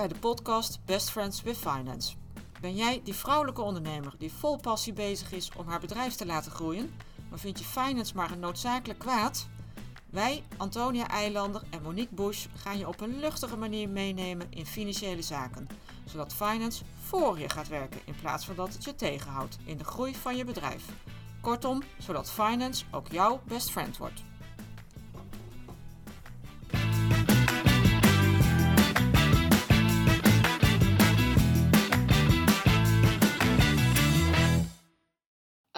bij de podcast Best Friends with Finance. Ben jij die vrouwelijke ondernemer die vol passie bezig is om haar bedrijf te laten groeien, maar vind je finance maar een noodzakelijk kwaad? Wij, Antonia Eilander en Monique Bush, gaan je op een luchtige manier meenemen in financiële zaken, zodat finance voor je gaat werken in plaats van dat het je tegenhoudt in de groei van je bedrijf. Kortom, zodat finance ook jouw best friend wordt.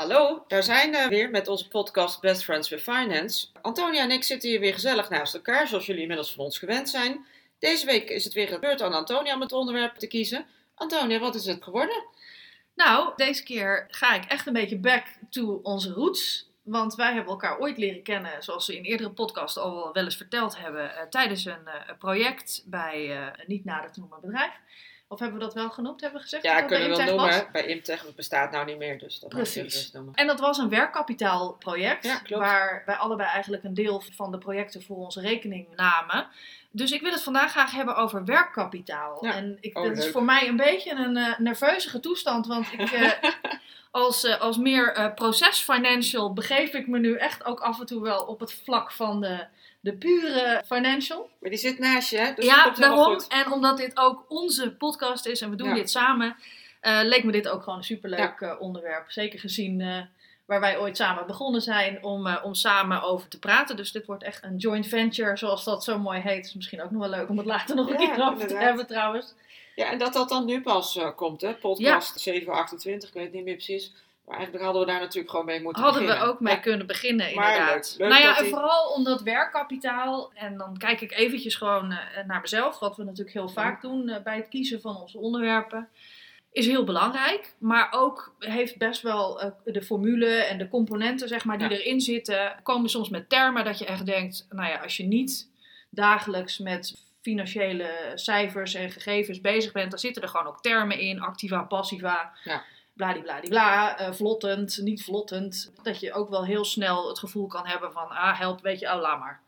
Hallo, daar zijn we weer met onze podcast Best Friends with Finance. Antonia en ik zitten hier weer gezellig naast elkaar, zoals jullie inmiddels van ons gewend zijn. Deze week is het weer de beurt aan Antonia om het onderwerp te kiezen. Antonia, wat is het geworden? Nou, deze keer ga ik echt een beetje back to onze roots. Want wij hebben elkaar ooit leren kennen, zoals we in eerdere podcasts al wel eens verteld hebben, eh, tijdens een eh, project bij eh, een niet nader te noemen bedrijf. Of hebben we dat wel genoemd, hebben we gezegd? Ja, dat kunnen we wel noemen. Bij Imtech het bestaat nou niet meer, dus dat Precies. noemen. En dat was een werkkapitaalproject, Ja, waar wij allebei eigenlijk een deel van de projecten voor onze rekening namen. Dus ik wil het vandaag graag hebben over werkkapitaal. Ja. En ik, Oh, dat is voor mij een beetje een eh nerveuzige toestand, want ik, eh, als, eh, als meer procesfinancial begeef ik me nu echt ook af en toe wel op het vlak van de, de pure financial. Maar die zit naast je, hè? Dus ja, komt daarom. goed. En omdat dit ook onze podcast is en we doen Ja. dit samen, eh, leek me dit ook gewoon een superleuk eh, onderwerp. Zeker gezien eh, waar wij ooit samen begonnen zijn om, om samen over te praten. Dus dit wordt echt een joint venture, zoals dat zo mooi heet. Is misschien ook nog wel leuk om het later nog een Ja, keer over te hebben trouwens. Ja, en dat dat dan nu pas komt, hè? Podcast 728, ik weet het niet meer precies. Maar eigenlijk hadden we daar natuurlijk gewoon mee moeten Hadden we beginnen. ook mee Ja. kunnen beginnen, inderdaad. leuk. Leuk nou ja, en die- vooral omdat werkkapitaal, en dan kijk ik eventjes gewoon eh, naar mezelf, wat we natuurlijk heel vaak doen eh, bij het kiezen van onze onderwerpen, is heel belangrijk. Maar ook heeft best wel eh, de formule en de componenten zeg maar, die Ja. erin zitten, komen soms met termen dat je echt denkt, nou ja, als je niet dagelijks met financiële cijfers en gegevens bezig bent, dan zitten er gewoon ook termen in, activa, passiva Ja. Bladibladibla, eh vlottend, niet vlottend. Dat je ook wel heel snel het gevoel kan hebben van, ah, help, weet je, oh, laat maar.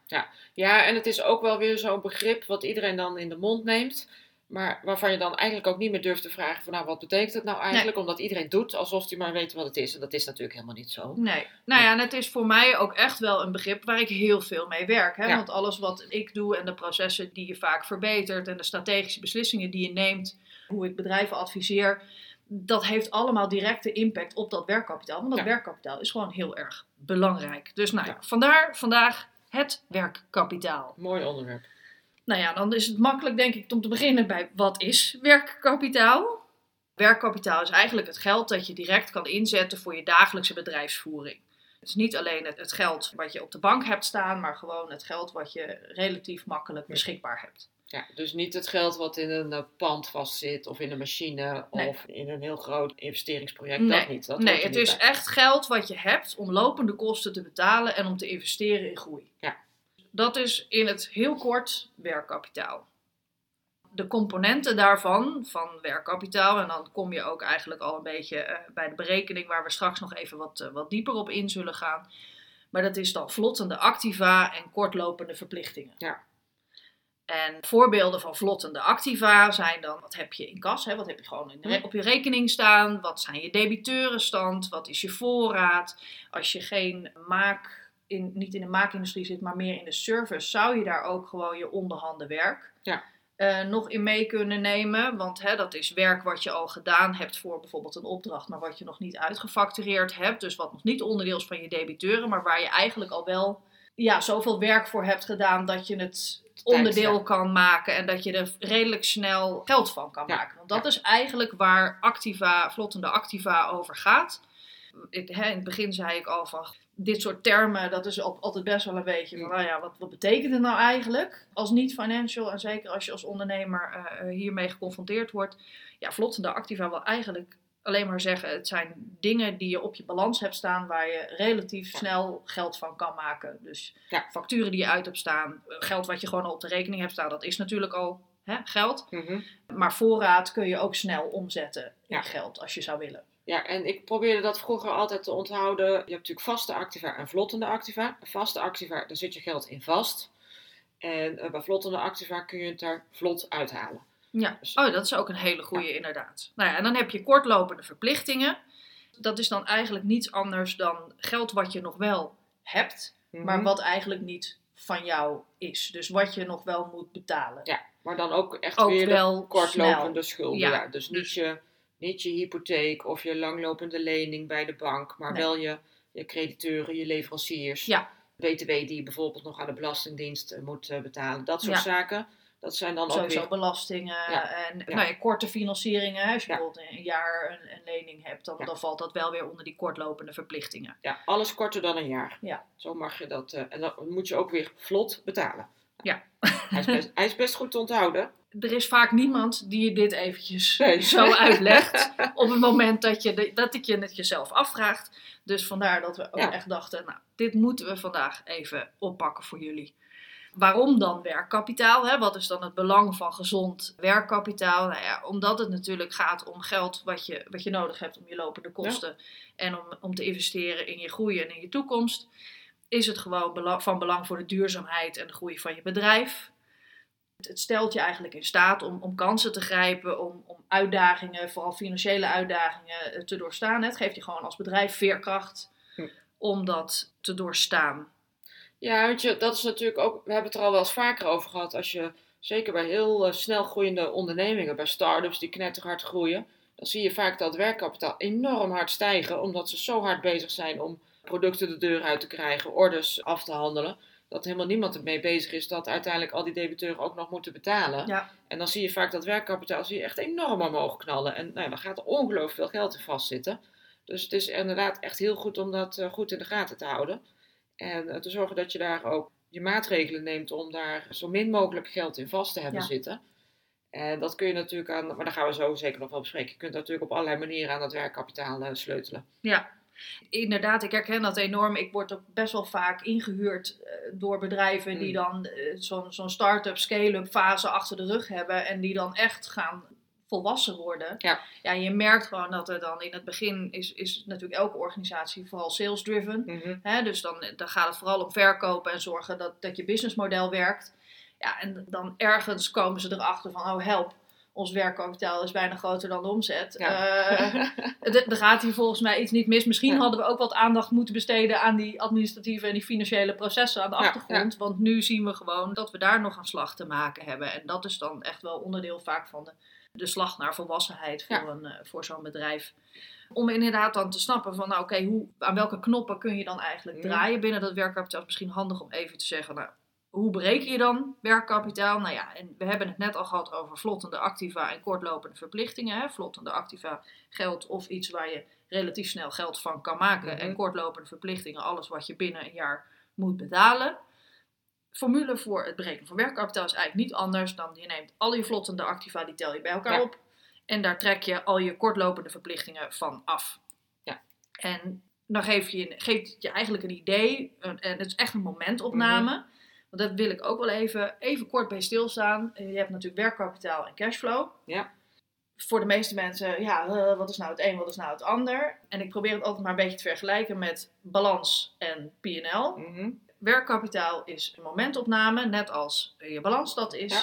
Ja, en het is ook wel weer zo'n begrip wat iedereen dan in de mond neemt. Maar waarvan je dan eigenlijk ook niet meer durft te vragen van nou, wat betekent het nou eigenlijk? Omdat iedereen doet alsof hij maar weet wat het is. En dat is natuurlijk helemaal niet zo. Nee. Nou ja, en het is voor mij ook echt wel een begrip waar ik heel veel mee werk. Hè? Ja. Want alles wat ik doe en de processen die je vaak verbetert en de strategische beslissingen die je neemt, hoe ik bedrijven adviseer, dat heeft allemaal directe impact op dat werkkapitaal. Want dat Ja. werkkapitaal is gewoon heel erg belangrijk. Dus nou, Ja. vandaar vandaag het werkkapitaal. Mooi onderwerp. Nou ja, dan is het makkelijk denk ik om te beginnen bij wat is werkkapitaal? Werkkapitaal is eigenlijk het geld dat je direct kan inzetten voor je dagelijkse bedrijfsvoering. Het is niet alleen het, het geld wat je op de bank hebt staan, maar gewoon het geld wat je relatief makkelijk beschikbaar hebt. Ja, dus niet het geld wat in een eh, pand vastzit of in een machine Nee. of in een heel groot investeringsproject. Nee. Dat niet. Dat nee, het niet is bij. echt geld wat je hebt om lopende kosten te betalen en om te investeren in groei. Ja. Dat is in het heel kort werkkapitaal. De componenten daarvan, van werkkapitaal, en dan kom je ook eigenlijk al een beetje eh, bij de berekening waar we straks nog even wat, eh, wat dieper op in zullen gaan. Maar dat is dan vlottende activa en kortlopende verplichtingen. Ja. En voorbeelden van vlottende activa zijn dan, wat heb je in kas, hè? wat heb je gewoon in de Hm. op je rekening staan, wat zijn je debiteurenstand, wat is je voorraad. Als je geen maak, in, niet in de maakindustrie zit, maar meer in de service, zou je daar ook gewoon je onderhanden werk Ja. eh, nog in mee kunnen nemen. Want hè, dat is werk wat je al gedaan hebt voor bijvoorbeeld een opdracht, maar wat je nog niet uitgefactureerd hebt. Dus wat nog niet onderdeel is van je debiteuren, maar waar je eigenlijk al wel ja, zoveel werk voor hebt gedaan dat je het onderdeel kan maken en dat je er redelijk snel geld van kan Ja, maken. Want dat is eigenlijk waar activa, vlottende activa over gaat. Ik, hè, in het begin zei ik al van dit soort termen, dat is al- altijd best wel een beetje van, nou ja, wat, wat betekent het nou eigenlijk als niet-financial en zeker als je als ondernemer eh, eh, hiermee geconfronteerd wordt. Ja, vlottende activa wil eigenlijk alleen maar zeggen, het zijn dingen die je op je balans hebt staan waar je relatief snel geld van kan maken. Dus Ja. facturen die je uit hebt staan, geld wat je gewoon al op de rekening hebt staan, dat is natuurlijk al hè, geld. Mhm. Maar voorraad kun je ook snel omzetten in Ja. geld als je zou willen. Ja, en ik probeerde dat vroeger altijd te onthouden. Je hebt natuurlijk vaste activa en vlottende activa. Vaste activa, daar zit je geld in vast. En eh, bij vlottende activa kun je het daar vlot uithalen. Ja, Dus- oh, dat is ook een hele goede inderdaad. Nou ja, en dan heb je kortlopende verplichtingen. Dat is dan eigenlijk niets anders dan geld wat je nog wel hebt, maar Mhm. wat eigenlijk niet van jou is. Dus wat je nog wel moet betalen. Ja, maar dan ook echt Ook weer wel de kortlopende snel. schulden. Ja, Ja, dus niet dus- je, niet je hypotheek of je langlopende lening bij de bank, maar Nee. wel je, je crediteuren, je leveranciers. Ja. BTW die je bijvoorbeeld nog aan de Belastingdienst eh, moet eh, betalen. Dat soort Ja. zaken. Dat zijn dan ook Sowieso weer... belastingen Ja, en ja. Nou ja, korte financieringen. Als je bijvoorbeeld een jaar een, een lening hebt, dan, valt dat wel weer onder die kortlopende verplichtingen. Ja, alles korter dan een jaar. Ja. Zo mag je dat. eh, en dan moet je ook weer vlot betalen. Ja. Hij is best, hij is best goed te onthouden. Er is vaak niemand die je dit eventjes Nee. zo uitlegt op het moment dat, je de- dat ik je het jezelf afvraagt. Dus vandaar dat we ook echt dachten, nou, dit moeten we vandaag even oppakken voor jullie. Waarom dan werkkapitaal? Hè? Wat is dan het belang van gezond werkkapitaal? Nou ja, omdat het natuurlijk gaat om geld wat je, wat je nodig hebt om je lopende kosten en om, om te investeren in je groei en in je toekomst. Is het gewoon bela- van belang voor de duurzaamheid en de groei van je bedrijf? Het, het stelt je eigenlijk in staat om, om kansen te grijpen, om, om uitdagingen, vooral financiële uitdagingen, eh, te doorstaan. Het geeft je gewoon als bedrijf veerkracht Hm. om dat te doorstaan. Ja, weet je, dat is natuurlijk ook. We hebben het er al wel eens vaker over gehad. Als je, zeker bij heel eh, snel groeiende ondernemingen, bij start-ups die knetterhard groeien, dan zie je vaak dat werkkapitaal enorm hard stijgen, omdat ze zo hard bezig zijn om producten de deur uit te krijgen, orders af te handelen. Dat helemaal niemand ermee bezig is dat uiteindelijk al die debiteuren ook nog moeten betalen. Ja. En dan zie je vaak dat werkkapitaal zie je echt enorm omhoog knallen. En nou, ja, dan gaat er ongelooflijk veel geld in vastzitten. Dus het is inderdaad echt heel goed om dat eh, goed in de gaten te houden. En eh, te zorgen dat je daar ook je maatregelen neemt om daar zo min mogelijk geld in vast te hebben Ja. zitten. En dat kun je natuurlijk aan, maar daar gaan we zo zeker nog wel bespreken. Je kunt natuurlijk op allerlei manieren aan dat werkkapitaal eh, sleutelen. Ja, inderdaad, ik herken dat enorm. Ik word ook best wel vaak ingehuurd eh, door bedrijven die Mm. dan zo'n zo'n start-up, scale-up fase achter de rug hebben en die dan echt gaan volwassen worden. Ja. ja, je merkt gewoon dat er dan in het begin is, is natuurlijk elke organisatie vooral sales-driven. Hè, dus dan, dan gaat het vooral om verkopen en zorgen dat, dat je businessmodel werkt. Ja, en dan ergens komen ze erachter van, oh help, ons werkkapitaal is bijna groter dan de omzet. Eh, er er gaat hier volgens mij iets niet mis. Misschien Ja. hadden we ook wat aandacht moeten besteden aan die administratieve en die financiële processen aan de Ja, achtergrond. Want nu zien we gewoon dat we daar nog een slag te maken hebben. En dat is dan echt wel onderdeel vaak van de, de slag naar volwassenheid voor, Ja. een, eh, voor zo'n bedrijf. Om inderdaad dan te snappen van, nou oké, hoe aan welke knoppen kun je dan eigenlijk draaien binnen dat werkkapitaal? is misschien handig om even te zeggen, nou, hoe bereken je dan werkkapitaal? Nou ja, en we hebben het net al gehad over vlottende activa en kortlopende verplichtingen. Hè? Vlottende activa geld of iets waar je relatief snel geld van kan maken. Mhm. En kortlopende verplichtingen, alles wat je binnen een jaar moet betalen. Formule voor het berekenen van werkkapitaal is eigenlijk niet anders dan je neemt al je vlottende activa, die tel je bij elkaar Ja. op. En daar trek je al je kortlopende verplichtingen van af. Ja. En dan geef je, geeft je eigenlijk een idee, en het is echt een momentopname. Mhm. Want dat wil ik ook wel even, even kort bij stilstaan. Eh, Je hebt natuurlijk werkkapitaal en cashflow. Ja. Voor de meeste mensen, ja, eh, wat is nou het een, wat is nou het ander? En ik probeer het altijd maar een beetje te vergelijken met balans en P&L. Werkkapitaal is een momentopname, net als je balans dat is. Ja.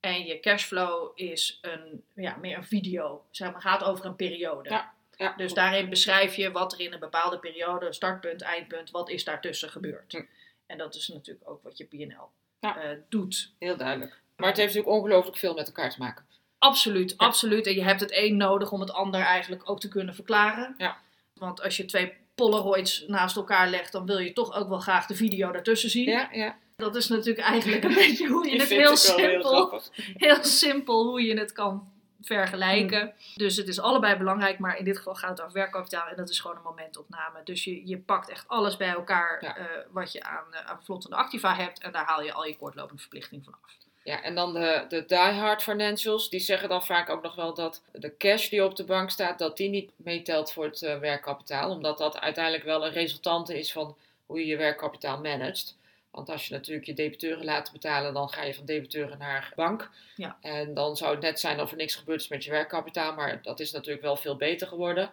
En je cashflow is een, ja, meer een video. Zeg maar, gaat over een periode. Ja. Ja, Dus daarin beschrijf je wat er in een bepaalde periode, startpunt, eindpunt, wat is daartussen gebeurd. Hm. En dat is natuurlijk ook wat je PNL Ja. eh, doet. heel duidelijk. Maar het heeft natuurlijk ongelooflijk veel met elkaar te maken. Absoluut, Ja. absoluut. En je hebt het een nodig om het ander eigenlijk ook te kunnen verklaren. Ja. Want als je twee Polaroids naast elkaar legt, dan wil je toch ook wel graag de video daartussen zien. Ja, ja. Dat is natuurlijk eigenlijk een beetje hoe je het vind heel simpel, heel simpel hoe je het kan vergelijken. Hmm. Dus het is allebei belangrijk, maar in dit geval gaat het over werkkapitaal en dat is gewoon een momentopname. Dus je, je pakt echt alles bij elkaar Ja. eh, wat je aan, eh, aan vlottende activa hebt en daar haal je al je kortlopende verplichting van af. Ja, en dan de, de diehard financials, die zeggen dan vaak ook nog wel dat de cash die op de bank staat, dat die niet meetelt voor het eh, werkkapitaal. Omdat dat uiteindelijk wel een resultante is van hoe je je werkkapitaal managt. Want als je natuurlijk je debiteuren laat betalen, dan ga je van debiteuren naar bank. Ja. En dan zou het net zijn of er niks gebeurd is met je werkkapitaal, maar dat is natuurlijk wel veel beter geworden.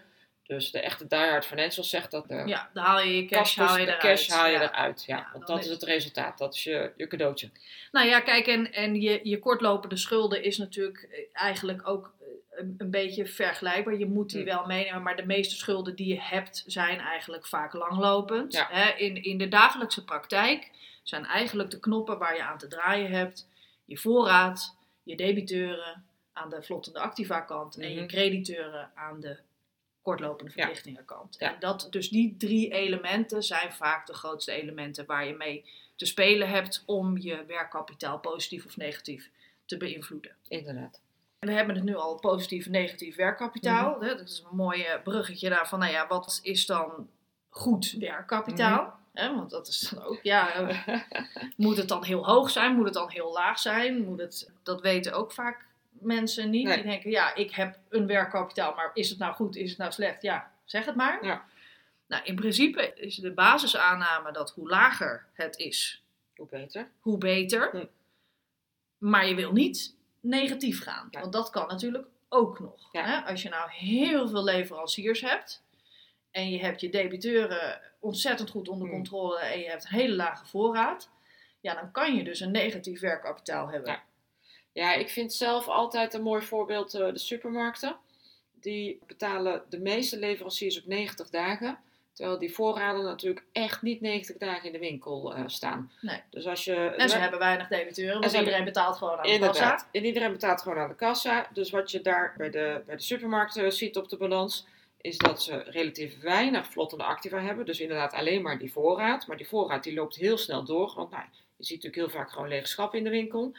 Dus de echte diehard financials zegt dat de Ja, dan haal je je cash, haal je de eruit. cash haal je Ja. eruit. Ja, Ja, want dat is het resultaat. Dat is je, je cadeautje. Nou ja, kijk, en, en je, je kortlopende schulden is natuurlijk eh, eigenlijk ook eh, een, een beetje vergelijkbaar. Je moet die Hmm. wel meenemen, maar de meeste schulden die je hebt zijn eigenlijk vaak langlopend. Ja. Hè, in, in de dagelijkse praktijk zijn eigenlijk de knoppen waar je aan te draaien hebt. Je voorraad, je debiteuren aan de vlottende activa kant en je Mhm. crediteuren aan de kortlopende verplichtingenkant. Ja. En dat, dus die drie elementen zijn vaak de grootste elementen waar je mee te spelen hebt om je werkkapitaal positief of negatief te beïnvloeden. Inderdaad. En we hebben het nu al positief en negatief werkkapitaal. Mhm. Dat is een mooi eh, bruggetje daar van, nou ja, wat is dan goed werkkapitaal? Mhm. Want dat is dan ook, ja, eh, moet het dan heel hoog zijn? Moet het dan heel laag zijn? Moet het, dat weten ook vaak mensen niet. Nee. Die denken, ja, ik heb een werkkapitaal, maar is het nou goed? Is het nou slecht? Ja, zeg het maar. Ja. Nou, in principe is de basisaanname dat hoe lager het is, Hoe beter. hoe beter. Hm. Maar je wil niet negatief gaan. Ja. Want dat kan natuurlijk ook nog. Ja. Hè? Als je nou heel veel leveranciers hebt. En je hebt je debiteuren ontzettend goed onder Hm. controle. En je hebt een hele lage voorraad. Ja, dan kan je dus een negatief werkkapitaal hebben. Ja. Ja, ik vind zelf altijd een mooi voorbeeld eh, de supermarkten. Die betalen de meeste leveranciers op 90 dagen. Terwijl die voorraden natuurlijk echt niet 90 dagen in de winkel eh, staan. Nee. Dus als je... En ze hebben weinig debiteuren. Want hebben- iedereen betaalt gewoon aan de kassa. En iedereen betaalt gewoon aan de kassa. Dus wat je daar bij de, bij de supermarkt eh, ziet op de balans, is dat ze relatief weinig vlottende activa hebben. Dus inderdaad alleen maar die voorraad. Maar die voorraad die loopt heel snel door. Want nou, je ziet natuurlijk heel vaak gewoon lege schappen in de winkel.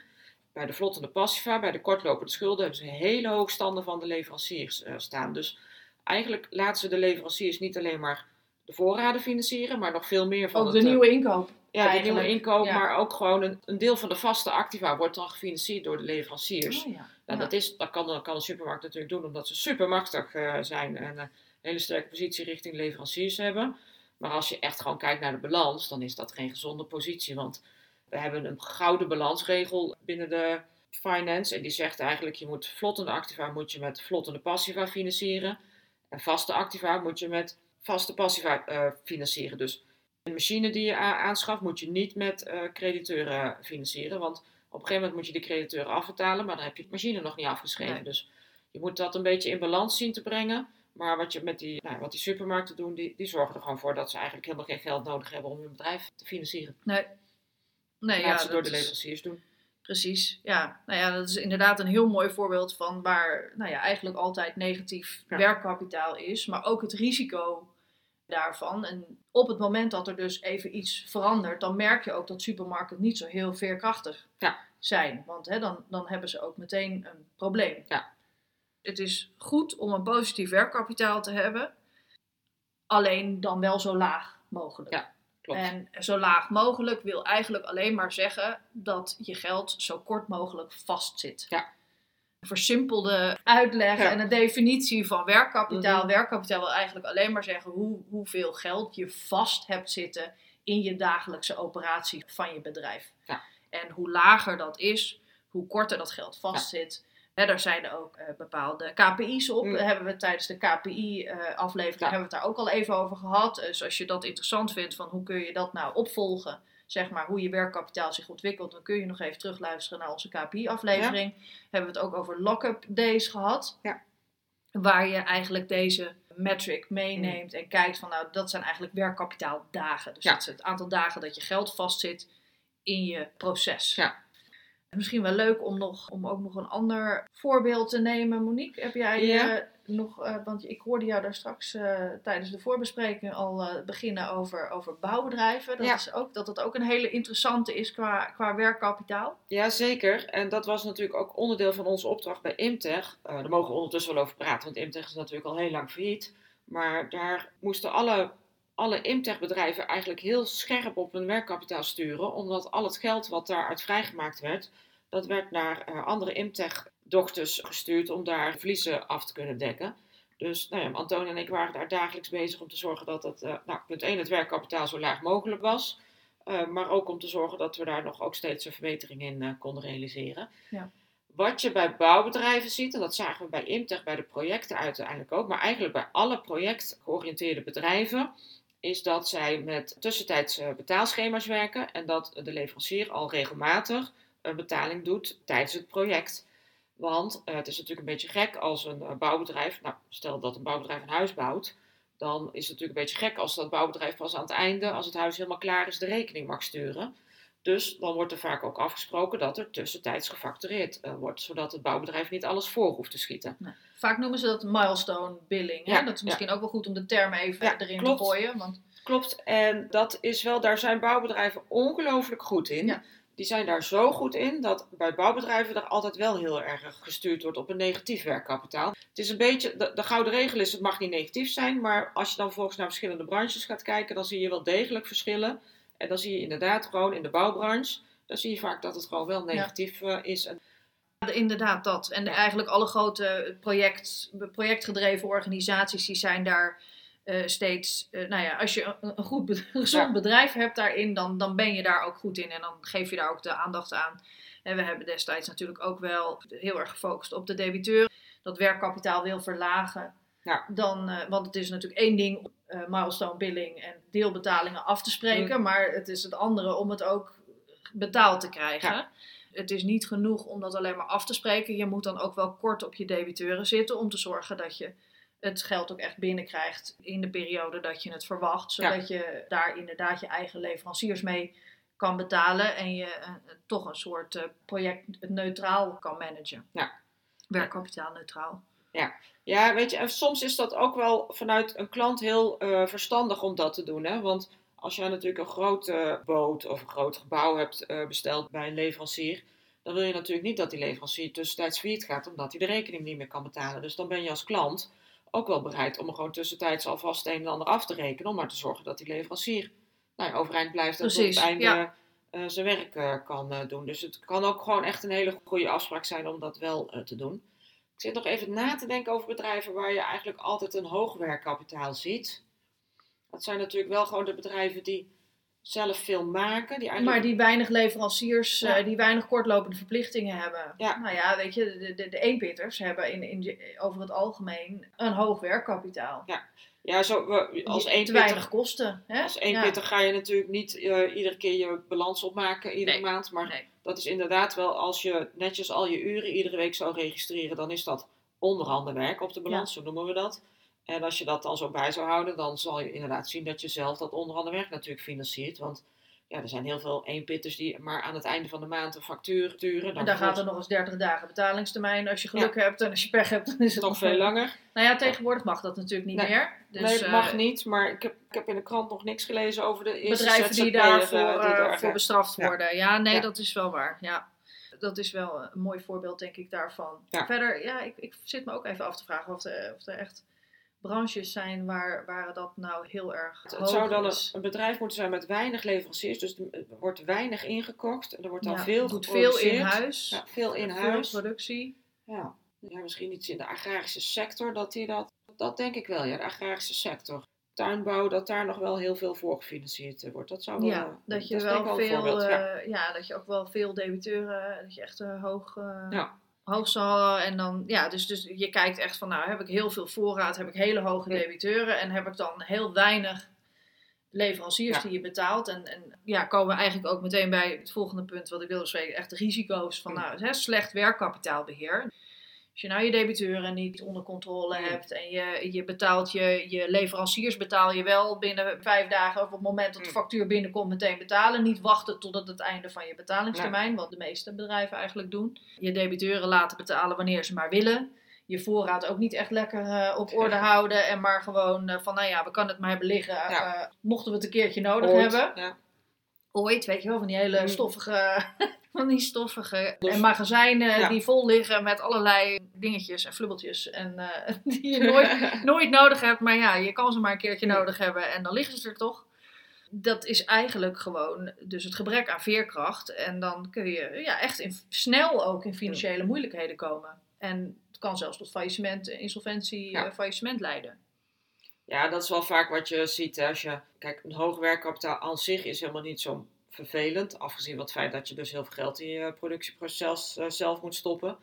Bij de vlottende passiva, bij de kortlopende schulden, hebben ze hele hoge standen van de leveranciers eh, staan. Dus eigenlijk laten ze de leveranciers niet alleen maar de voorraden financieren, maar nog veel meer van Ook de eh, nieuwe inkoop. ja, de nieuwe inkoop, Ja. maar ook gewoon een, een deel van de vaste activa wordt dan gefinancierd door de leveranciers. Oh, ja. Nou, Ja. dat, is, dat, kan, dat kan een supermarkt natuurlijk doen, omdat ze supermachtig eh, zijn en een hele sterke positie richting leveranciers hebben. Maar als je echt gewoon kijkt naar de balans, dan is dat geen gezonde positie. Want we hebben een gouden balansregel binnen de finance. En die zegt eigenlijk, je moet vlottende activa moet je met vlottende passiva financieren. En vaste activa moet je met vaste passiva eh, financieren. Dus een machine die je aanschaft, moet je niet met eh, crediteuren financieren. Want op een gegeven moment moet je de crediteuren afbetalen, maar dan heb je de machine nog niet afgeschreven. Nee. Dus je moet dat een beetje in balans zien te brengen. Maar wat, je met die, nou, wat die supermarkten doen, die, die zorgen er gewoon voor dat ze eigenlijk helemaal geen geld nodig hebben om hun bedrijf te financieren. Nee. Nee, Laat ja, ze door de leveranciers doen. Precies, ja. Nou ja, dat is inderdaad een heel mooi voorbeeld van waar nou ja, eigenlijk altijd negatief Ja. werkkapitaal is, maar ook het risico daarvan. En op het moment dat er dus even iets verandert, dan merk je ook dat supermarkten niet zo heel veerkrachtig Ja. zijn. Want hè, dan, dan hebben ze ook meteen een probleem. Ja. Het is goed om een positief werkkapitaal te hebben, alleen dan wel zo laag mogelijk. Ja. Klopt. En zo laag mogelijk wil eigenlijk alleen maar zeggen dat je geld zo kort mogelijk vastzit. Ja. Een versimpelde uitleg Ja. en een definitie van werkkapitaal. Mhm. Werkkapitaal wil eigenlijk alleen maar zeggen hoe, hoeveel geld je vast hebt zitten in je dagelijkse operatie van je bedrijf. Ja. En hoe lager dat is, hoe korter dat geld vastzit. Hè, daar zijn er ook eh, bepaalde KPI's op. Mm. Hebben we tijdens de KPI-aflevering Ja. hebben we het daar ook al even over gehad. Dus als je dat interessant vindt, van hoe kun je dat nou opvolgen, zeg maar, hoe je werkkapitaal zich ontwikkelt, dan kun je nog even terugluisteren naar onze KPI-aflevering. Hebben we het ook over lock-up days gehad. Ja. Waar je eigenlijk deze metric meeneemt en kijkt van, nou, dat zijn eigenlijk werkkapitaaldagen. Dus Ja. dat is het aantal dagen dat je geld vastzit in je proces. Ja. Misschien wel leuk om, nog, om ook nog een ander voorbeeld te nemen. Monique, heb jij Ja. eh, nog, eh, want ik hoorde jou daar straks eh, tijdens de voorbespreking al beginnen over, over bouwbedrijven. Dat, Ja. is ook, dat het ook een hele interessante is qua, qua werkkapitaal. Ja, zeker. En dat was natuurlijk ook onderdeel van onze opdracht bij Imtech. Daar mogen we ondertussen wel over praten, want Imtech is natuurlijk al heel lang failliet. Maar daar moesten alle, alle Imtech-bedrijven eigenlijk heel scherp op hun werkkapitaal sturen. Omdat al het geld wat daaruit vrijgemaakt werd, dat werd naar eh, andere Imtech-dochters gestuurd om daar verliezen af te kunnen dekken. Dus nou ja, Antonie en ik waren daar dagelijks bezig om te zorgen dat het, eh, nou, punt 1, het werkkapitaal zo laag mogelijk was. Eh, maar ook om te zorgen dat we daar nog ook steeds een verbetering in konden realiseren. Ja. Wat je bij bouwbedrijven ziet, en dat zagen we bij Imtech, bij de projecten uiteindelijk ook, maar eigenlijk bij alle projectgeoriënteerde bedrijven, is dat zij met tussentijdse betaalschema's werken en dat de leverancier al regelmatig een betaling doet tijdens het project. Want uh, het is natuurlijk een beetje gek als een uh, bouwbedrijf, nou stel dat een bouwbedrijf een huis bouwt, dan is het natuurlijk een beetje gek als dat bouwbedrijf pas aan het einde, als het huis helemaal klaar is, de rekening mag sturen. Dus dan wordt er vaak ook afgesproken dat er tussentijds gefactureerd uh, wordt, zodat het bouwbedrijf niet alles voor hoeft te schieten. Nee. Vaak noemen ze dat milestone billing. Hè? Ja, dat is misschien ja. ook wel goed om de term even Ja, erin klopt. te gooien. Want Klopt, en dat is wel, daar zijn bouwbedrijven ongelooflijk goed in. Die zijn daar zo goed in dat bij bouwbedrijven er altijd wel heel erg gestuurd wordt op een negatief werkkapitaal. Het is een beetje, de, de gouden regel is, het mag niet negatief zijn, maar als je dan volgens naar verschillende branches gaat kijken, dan zie je wel degelijk verschillen. En dan zie je inderdaad gewoon in de bouwbranche, dan zie je vaak dat het gewoon wel negatief eh, is. En, inderdaad dat. En eigenlijk alle grote project, projectgedreven organisaties die zijn daar eh, steeds... eh, nou ja, als je een, een goed, gezond Ja. bedrijf hebt daarin, dan, dan ben je daar ook goed in. En dan geef je daar ook de aandacht aan. En we hebben destijds natuurlijk ook wel heel erg gefocust op de debiteur. Dat werkkapitaal wil verlagen. Ja. Dan, eh, want het is natuurlijk één ding, eh, milestone billing en deelbetalingen af te spreken. Mm. Maar het is het andere om het ook betaald te krijgen. Ja. Het is niet genoeg om dat alleen maar af te spreken. Je moet dan ook wel kort op je debiteuren zitten om te zorgen dat je het geld ook echt binnenkrijgt in de periode dat je het verwacht. Zodat je daar inderdaad je eigen leveranciers mee kan betalen en je eh, toch een soort eh, project neutraal kan managen. Ja. Werkkapitaal neutraal. Ja, weet je, en soms is dat ook wel vanuit een klant heel eh, verstandig om dat te doen. Hè? Want als jij natuurlijk een grote boot of een groot gebouw hebt eh, besteld bij een leverancier, dan wil je natuurlijk niet dat die leverancier tussentijds failliet gaat, omdat hij de rekening niet meer kan betalen. Dus dan ben je als klant ook wel bereid om er gewoon tussentijds alvast een en ander af te rekenen, om maar te zorgen dat die leverancier nou ja, overeind blijft en tot het einde ja. eh, zijn werk kan doen. Dus het kan ook gewoon echt een hele goede afspraak zijn om dat wel te doen. Ik zit nog even na te denken over bedrijven waar je eigenlijk altijd een hoog werkkapitaal ziet. Dat zijn natuurlijk wel gewoon de bedrijven die zelf veel maken. Die eigenlijk... Maar die weinig leveranciers, Ja. eh, die weinig kortlopende verplichtingen hebben. Ja. Nou ja, weet je, de, de, de eenpitters hebben in, in, over het algemeen een hoog werkkapitaal. Ja, zo, we- als één te weinig kosten. Hè? als één Ja. pitter ga je natuurlijk niet eh, iedere keer je balans opmaken, iedere Nee. maand. Maar Nee. Dat is inderdaad wel, als je netjes al je uren iedere week zou registreren, dan is dat onderhandenwerk op de balans, zo noemen we dat. En als je dat dan zo bij zou houden, dan zal je inderdaad zien dat je zelf dat onderhandenwerk natuurlijk financiert. Want ja, er zijn heel veel eenpitters die maar aan het einde van de maand een factuur sturen. En daar gaat er nog eens 30 dagen betalingstermijn als je geluk hebt. En als je pech hebt, dan is het nog veel langer. Nou ja, tegenwoordig mag dat natuurlijk niet Nee. meer. Dus, nee, het mag eh, niet, maar ik heb, ik heb in de krant nog niks gelezen over de eerste bedrijven die ZZP'er, daarvoor eh, die eh, daar, voor eh, bestraft ja. worden. Ja, nee, Ja. dat is wel waar. Ja. Dat is wel een mooi voorbeeld, denk ik, daarvan. Ja. Verder, ja, ik, ik zit me ook even af te vragen of er, of er echt branches zijn waar, waar dat nou heel erg Het, het zou dan een, een bedrijf moeten zijn met weinig leveranciers, dus er wordt weinig ingekocht en er wordt dan Ja, veel doet veel in huis. Ja, veel in veel huis. productie. Ja. ja, misschien iets in de agrarische sector, dat die dat, dat denk ik wel, ja, de agrarische sector. Tuinbouw, dat daar nog wel heel veel voor gefinancierd eh, wordt. Dat zou wel, Ja, eh, dat je ik wel een veel, ja. eh, ja, dat je ook wel veel debiteuren, dat je echt eh, hoog, eh, Ja. Hoog zal. En dan, ja, dus, dus je kijkt echt van, nou, heb ik heel veel voorraad, heb ik hele hoge debiteuren en heb ik dan heel weinig leveranciers Ja. die je betaalt. En, en ja, komen we eigenlijk ook meteen bij het volgende punt wat ik wilde spreken, echt de risico's van, Ja. nou, hè, slecht werkkapitaalbeheer. Als je nou je debiteuren niet onder controle Ja. hebt en je, je betaalt je, je leveranciers betaal je wel binnen vijf dagen of op het moment dat de Ja. factuur binnenkomt meteen betalen. Niet wachten tot het einde van je betalingstermijn, wat de meeste bedrijven eigenlijk doen. Je debiteuren laten betalen wanneer ze maar willen. Je voorraad ook niet echt lekker eh, op orde houden en maar gewoon eh, van nou ja, we kan het maar hebben liggen. Ja. eh, mochten we het een keertje nodig Ooit, hebben Ja. Ooit, weet je wel, van die hele Mm. stoffige, van die stoffige Dus- en magazijnen Ja. die vol liggen met allerlei dingetjes en flubbeltjes en eh, die je nooit, nooit nodig hebt, maar ja, je kan ze maar een keertje Ja. nodig hebben en dan liggen ze er toch. Dat is eigenlijk gewoon dus het gebrek aan veerkracht en dan kun je ja, echt in, snel ook in financiële moeilijkheden komen. En het kan zelfs tot faillissement, insolventie, Ja. eh, faillissement leiden. Ja, dat is wel vaak wat je ziet. Hè, als je, kijk, een hoog werkkapitaal aan zich is helemaal niet zo'n vervelend, afgezien van het feit dat je dus heel veel geld in je productieproces uh, zelf moet stoppen.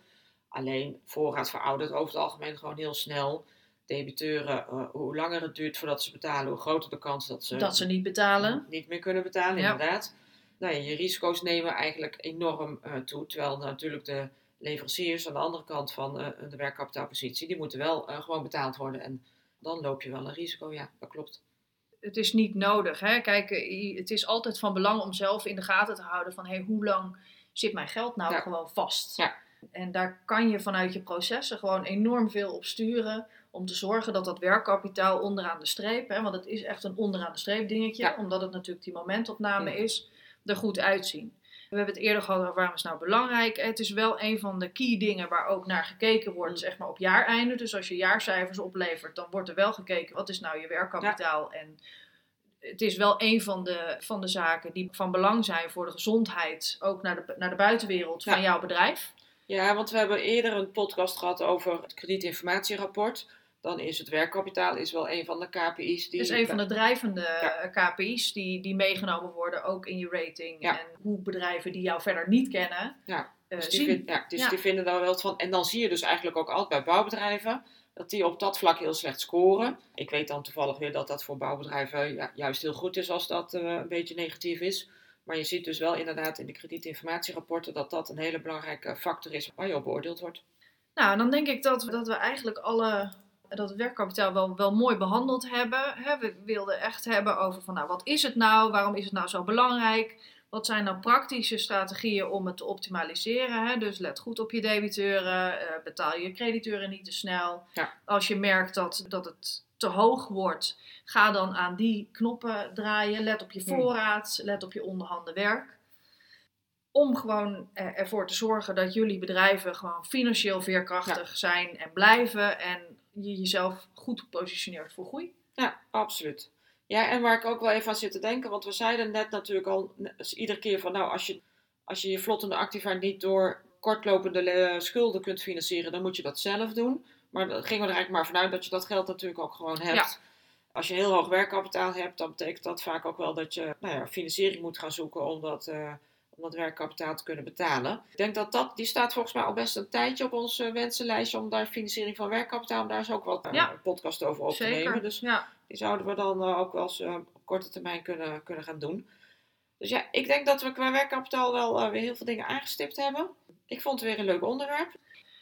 Alleen voorraad veroudert over het algemeen gewoon heel snel. Debiteuren, uh, hoe langer het duurt voordat ze betalen, hoe groter de kans dat ze, dat ze niet betalen. Niet meer kunnen betalen, ja. inderdaad. Nou, je risico's nemen eigenlijk enorm uh, toe. Terwijl natuurlijk de leveranciers aan de andere kant van de werkkapitaalpositie, die moeten wel gewoon betaald worden. En dan loop je wel een risico, ja, dat klopt het is niet nodig. Hè? Kijk, het is altijd van belang om zelf in de gaten te houden van hey, hoe lang zit mijn geld nou gewoon vast. Ja. En daar kan je vanuit je processen gewoon enorm veel op sturen om te zorgen dat dat werkkapitaal onderaan de streep, hè, want het is echt een onderaan de streep dingetje, omdat het natuurlijk die momentopname is, er goed uitzien. We hebben het eerder gehad over waarom is nou belangrijk. Het is wel een van de key dingen waar ook naar gekeken wordt, mm. zeg maar op jaareinde. Dus als je jaarcijfers oplevert, dan wordt er wel gekeken wat is nou je werkkapitaal. En het is wel een van de, van de zaken die van belang zijn voor de gezondheid, ook naar de, naar de buitenwereld van jouw bedrijf. Ja, want we hebben eerder een podcast gehad over het kredietinformatierapport dan is het werkkapitaal is wel een van de KPI's. Die... is een van de drijvende KPI's die, die meegenomen worden, ook in je rating. En hoe bedrijven die jou verder niet kennen, ja. Uh, dus, die, ja, dus die vinden daar wel wat van. En dan zie je dus eigenlijk ook altijd bij bouwbedrijven dat die op dat vlak heel slecht scoren. Ik weet dan toevallig weer dat dat voor bouwbedrijven juist heel goed is als dat uh, een beetje negatief is. Maar je ziet dus wel inderdaad in de kredietinformatierapporten dat dat een hele belangrijke factor is waar je op beoordeeld wordt. Nou, dan denk ik dat, dat we eigenlijk alle dat werkkapitaal wel, wel mooi behandeld hebben. We wilden echt hebben over van nou, wat is het nou? Waarom is het nou zo belangrijk? Wat zijn nou praktische strategieën om het te optimaliseren? Dus let goed op je debiteuren, uh, betaal je crediteuren niet te snel. Ja. Als je merkt dat, dat het te hoog wordt, ga dan aan die knoppen draaien. Let op je hmm. voorraad, let op je onderhanden werk. Om gewoon eh, ervoor te zorgen dat jullie bedrijven gewoon financieel veerkrachtig zijn en blijven. En je jezelf goed positioneert voor groei. Ja, absoluut. Ja, en waar ik ook wel even aan zit te denken, want we zeiden net natuurlijk al iedere keer van, nou, als je als je, je vlottende activa niet door kortlopende schulden kunt financieren, dan moet je dat zelf doen. Maar dan gingen we er eigenlijk maar vanuit dat je dat geld natuurlijk ook gewoon hebt. Ja. Als je heel hoog werkkapitaal hebt, dan betekent dat vaak ook wel dat je nou ja, financiering moet gaan zoeken om dat, uh, om dat werkkapitaal te kunnen betalen. Ik denk dat dat, die staat volgens mij al best een tijdje op ons uh, wensenlijstje om daar financiering van werkkapitaal, om daar is ook wat uh, podcast over op te nemen. Dus ja. die zouden we dan uh, ook wel eens op korte termijn kunnen, kunnen gaan doen. Dus ja, ik denk dat we qua werkkapitaal wel weer heel veel dingen aangestipt hebben. Ik vond het weer een leuk onderwerp.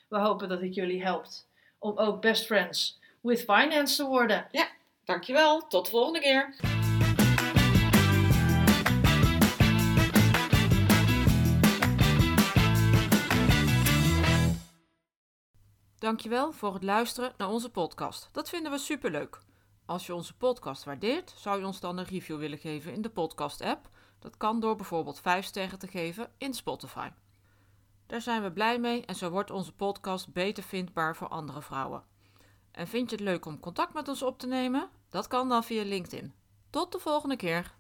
We hopen dat het jullie helpt om ook best friends with finance te worden. Ja, dankjewel. Tot de volgende keer. Dankjewel voor het luisteren naar onze podcast. Dat vinden we superleuk. Als je onze podcast waardeert, zou je ons dan een review willen geven in de podcast-app. Dat kan door bijvoorbeeld 5 sterren te geven in Spotify. Daar zijn we blij mee en zo wordt onze podcast beter vindbaar voor andere vrouwen. En vind je het leuk om contact met ons op te nemen? Dat kan dan via LinkedIn. Tot de volgende keer.